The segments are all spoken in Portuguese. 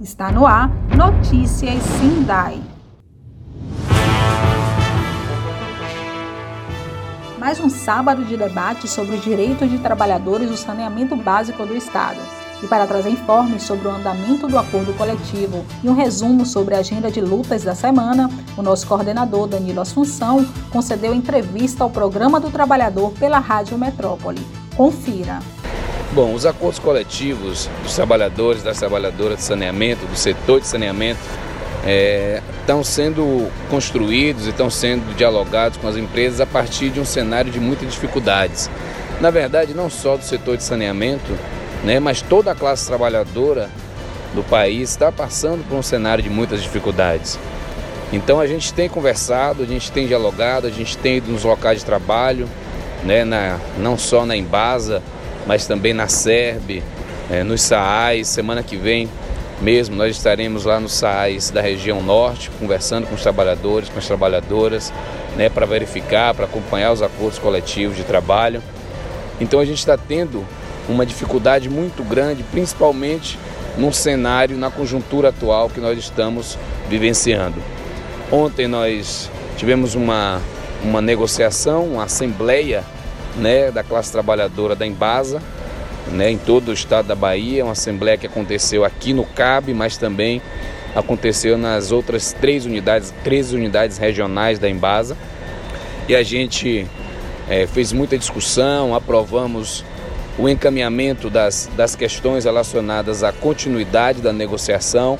Está no ar Notícias Sindai. Mais um sábado de debate sobre os direitos de trabalhadores do saneamento básico do Estado. E para trazer informes sobre o andamento do acordo coletivo e um resumo sobre a agenda de lutas da semana, o nosso coordenador Danilo Assunção concedeu entrevista ao Programa do Trabalhador pela Rádio Metrópole. Confira. Bom, os acordos coletivos dos trabalhadores, das trabalhadoras de saneamento, do setor de saneamento, é, estão sendo construídos e estão sendo dialogados com as empresas a partir de um cenário de muitas dificuldades. Na verdade, não só do setor de saneamento, né, mas toda a classe trabalhadora do país está passando por um cenário de muitas dificuldades. Então a gente tem conversado, a gente tem dialogado, a gente tem ido nos locais de trabalho, né, na, não só na Embasa, mas também na SERB, é, nos SAAIs. Semana que vem mesmo nós estaremos lá nos SAAIs da região norte, conversando com os trabalhadores, com as trabalhadoras, né, para verificar, para acompanhar os acordos coletivos de trabalho. Então a gente está tendo uma dificuldade muito grande, principalmente num cenário, na conjuntura atual que nós estamos vivenciando. Ontem nós tivemos uma, uma negociação, uma assembleia né, da classe trabalhadora da Embasa, né, em todo o estado da Bahia, uma assembleia que aconteceu aqui no CAB, mas também aconteceu nas outras três unidades, três unidades regionais da Embasa. E a gente é, fez muita discussão, aprovamos o encaminhamento das, das questões relacionadas à continuidade da negociação,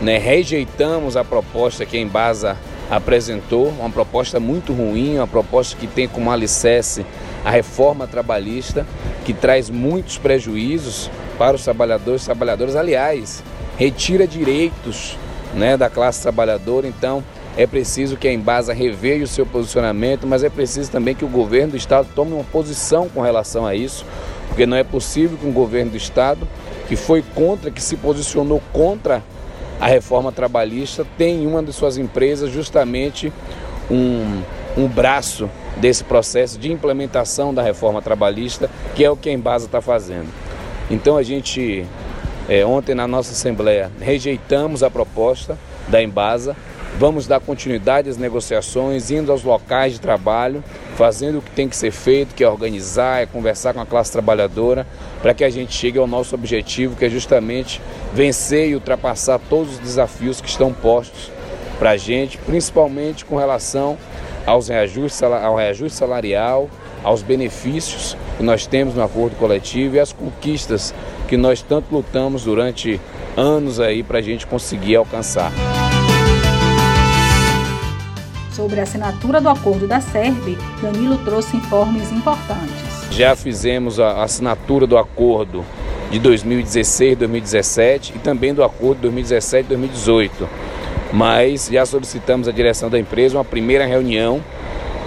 né, rejeitamos a proposta que a Embasa apresentou, uma proposta muito ruim, uma proposta que tem como alicerce a reforma trabalhista, que traz muitos prejuízos para os trabalhadores e trabalhadoras. Aliás, retira direitos né, da classe trabalhadora, então é preciso que a Embasa reveja o seu posicionamento, mas é preciso também que o governo do Estado tome uma posição com relação a isso, porque não é possível que um governo do Estado, que foi contra, que se posicionou contra a reforma trabalhista tem em uma de suas empresas justamente um, um braço desse processo de implementação da reforma trabalhista, que é o que a Embasa está fazendo. Então a gente, é, ontem na nossa Assembleia, rejeitamos a proposta da Embasa, vamos dar continuidade às negociações, indo aos locais de trabalho, fazendo o que tem que ser feito, que é organizar, é conversar com a classe trabalhadora, para que a gente chegue ao nosso objetivo, que é justamente vencer e ultrapassar todos os desafios que estão postos para a gente, principalmente com relação aos reajustes, ao reajuste salarial, aos benefícios que nós temos no acordo coletivo e às conquistas que nós tanto lutamos durante anos aí para a gente conseguir alcançar. Sobre a assinatura do acordo da SERB, Danilo trouxe informes importantes. Já fizemos a assinatura do acordo de 2016, 2017 e também do acordo de 2017 2018. Mas já solicitamos à direção da empresa uma primeira reunião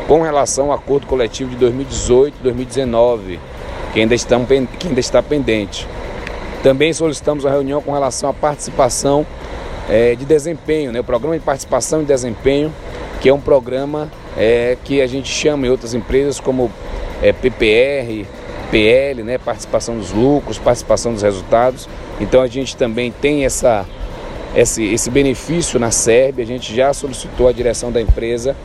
com relação ao acordo coletivo de 2018 2019, que ainda, que ainda está pendente. Também solicitamos a reunião com relação à participação é, de desempenho, né? o programa de participação e desempenho que é um programa é, que a gente chama em outras empresas como é, PPR, PL, né, participação dos lucros, participação dos resultados. Então a gente também tem essa, esse, esse benefício na SERB, a gente já solicitou à direção da empresa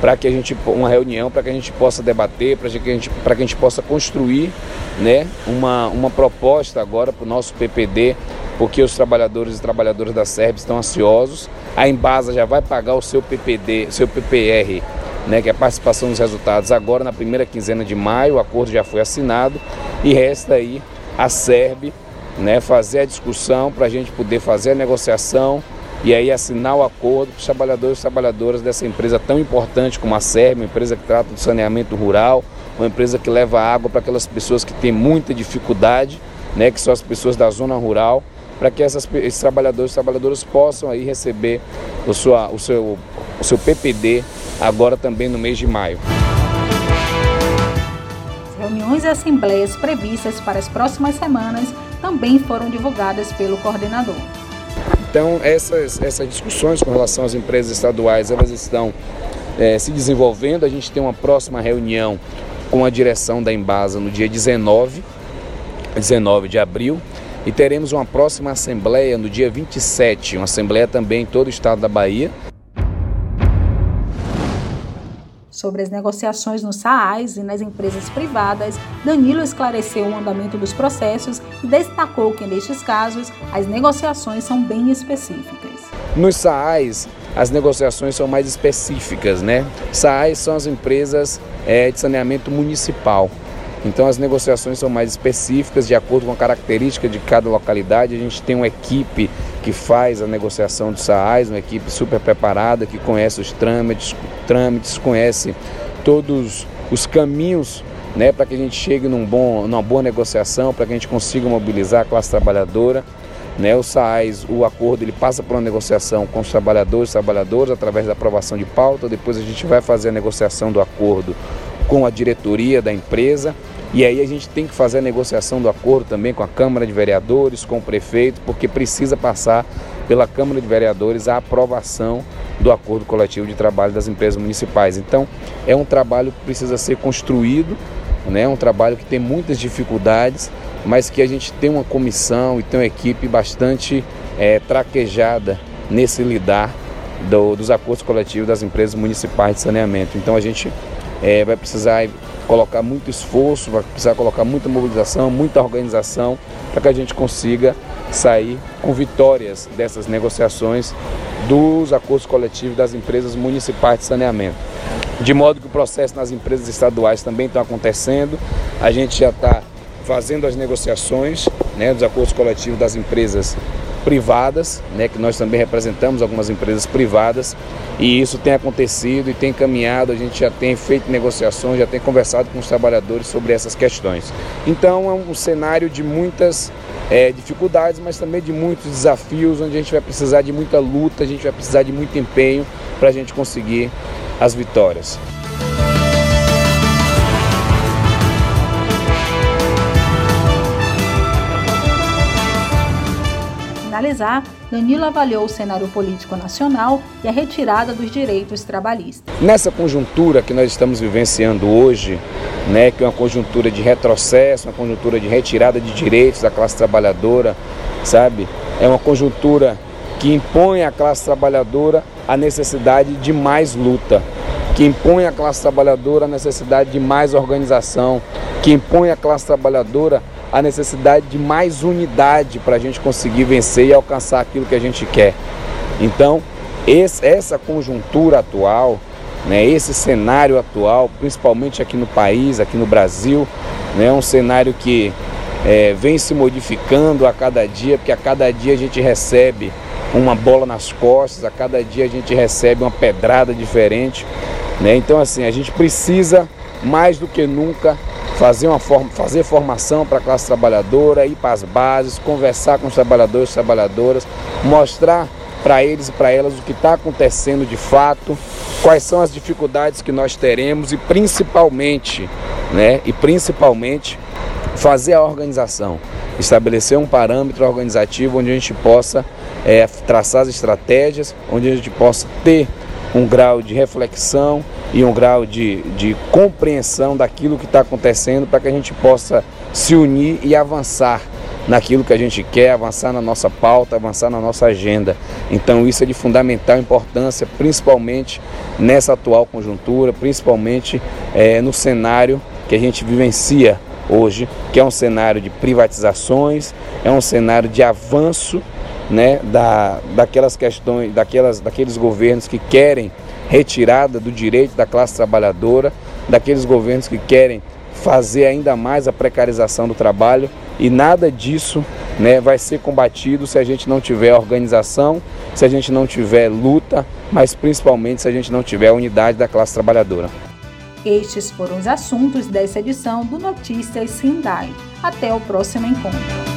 para que a gente uma reunião para que a gente possa debater, para que a gente para que a gente possa construir, né, uma, uma proposta agora para o nosso PPD porque os trabalhadores e trabalhadoras da SERB estão ansiosos. A Embasa já vai pagar o seu PPD, seu PPR, né, que é a participação dos resultados, agora na primeira quinzena de maio. O acordo já foi assinado e resta aí a SERB né, fazer a discussão para a gente poder fazer a negociação e aí assinar o acordo para os trabalhadores e trabalhadoras dessa empresa tão importante como a SERB, uma empresa que trata do saneamento rural, uma empresa que leva água para aquelas pessoas que têm muita dificuldade, né, que são as pessoas da zona rural para que essas, esses trabalhadores e trabalhadoras possam aí receber o, sua, o, seu, o seu PPD agora também no mês de maio. Reuniões e assembleias previstas para as próximas semanas também foram divulgadas pelo coordenador. Então, essas, essas discussões com relação às empresas estaduais, elas estão é, se desenvolvendo. A gente tem uma próxima reunião com a direção da Embasa no dia 19, 19 de abril. E teremos uma próxima assembleia no dia 27, uma assembleia também em todo o estado da Bahia. Sobre as negociações nos SAAs e nas empresas privadas, Danilo esclareceu o andamento dos processos e destacou que, nestes casos, as negociações são bem específicas. Nos SAAs, as negociações são mais específicas, né? SAAs são as empresas é, de saneamento municipal. Então as negociações são mais específicas, de acordo com a característica de cada localidade. A gente tem uma equipe que faz a negociação de SAAs, uma equipe super preparada, que conhece os trâmites, trâmites conhece todos os caminhos né, para que a gente chegue num bom, numa boa negociação, para que a gente consiga mobilizar a classe trabalhadora. Né, o SAAS, o acordo, ele passa por uma negociação com os trabalhadores trabalhadoras através da aprovação de pauta, depois a gente vai fazer a negociação do acordo com a diretoria da empresa. E aí a gente tem que fazer a negociação do acordo também com a Câmara de Vereadores, com o prefeito, porque precisa passar pela Câmara de Vereadores a aprovação do acordo coletivo de trabalho das empresas municipais. Então, é um trabalho que precisa ser construído, né? é um trabalho que tem muitas dificuldades, mas que a gente tem uma comissão e tem uma equipe bastante é, traquejada nesse lidar do, dos acordos coletivos das empresas municipais de saneamento. Então, a gente é, vai precisar colocar muito esforço, vai precisar colocar muita mobilização, muita organização para que a gente consiga sair com vitórias dessas negociações dos acordos coletivos das empresas municipais de saneamento. De modo que o processo nas empresas estaduais também está acontecendo, a gente já está fazendo as negociações né, dos acordos coletivos das empresas privadas, né, que nós também representamos algumas empresas privadas, e isso tem acontecido e tem caminhado, a gente já tem feito negociações, já tem conversado com os trabalhadores sobre essas questões. Então é um cenário de muitas é, dificuldades, mas também de muitos desafios, onde a gente vai precisar de muita luta, a gente vai precisar de muito empenho para a gente conseguir as vitórias. Finalizar, Danilo avaliou o cenário político nacional e a retirada dos direitos trabalhistas. Nessa conjuntura que nós estamos vivenciando hoje, né, que é uma conjuntura de retrocesso, uma conjuntura de retirada de direitos da classe trabalhadora, sabe? É uma conjuntura que impõe à classe trabalhadora a necessidade de mais luta, que impõe à classe trabalhadora a necessidade de mais organização, que impõe à classe trabalhadora a necessidade de mais unidade para a gente conseguir vencer e alcançar aquilo que a gente quer. Então, esse, essa conjuntura atual, né, esse cenário atual, principalmente aqui no país, aqui no Brasil, né, é um cenário que é, vem se modificando a cada dia, porque a cada dia a gente recebe uma bola nas costas, a cada dia a gente recebe uma pedrada diferente. Né? Então, assim, a gente precisa mais do que nunca fazer, uma forma, fazer formação para a classe trabalhadora, ir para as bases, conversar com os trabalhadores e trabalhadoras, mostrar para eles e para elas o que está acontecendo de fato, quais são as dificuldades que nós teremos e principalmente, né, e principalmente fazer a organização, estabelecer um parâmetro organizativo onde a gente possa é, traçar as estratégias, onde a gente possa ter um grau de reflexão e um grau de, de compreensão daquilo que está acontecendo para que a gente possa se unir e avançar naquilo que a gente quer, avançar na nossa pauta, avançar na nossa agenda. Então isso é de fundamental importância, principalmente nessa atual conjuntura, principalmente é, no cenário que a gente vivencia hoje, que é um cenário de privatizações, é um cenário de avanço né, da, daquelas questões, daquelas, daqueles governos que querem retirada do direito da classe trabalhadora, daqueles governos que querem fazer ainda mais a precarização do trabalho e nada disso né, vai ser combatido se a gente não tiver organização, se a gente não tiver luta, mas principalmente se a gente não tiver unidade da classe trabalhadora. Estes foram os assuntos dessa edição do Notícias Sindai. Até o próximo encontro.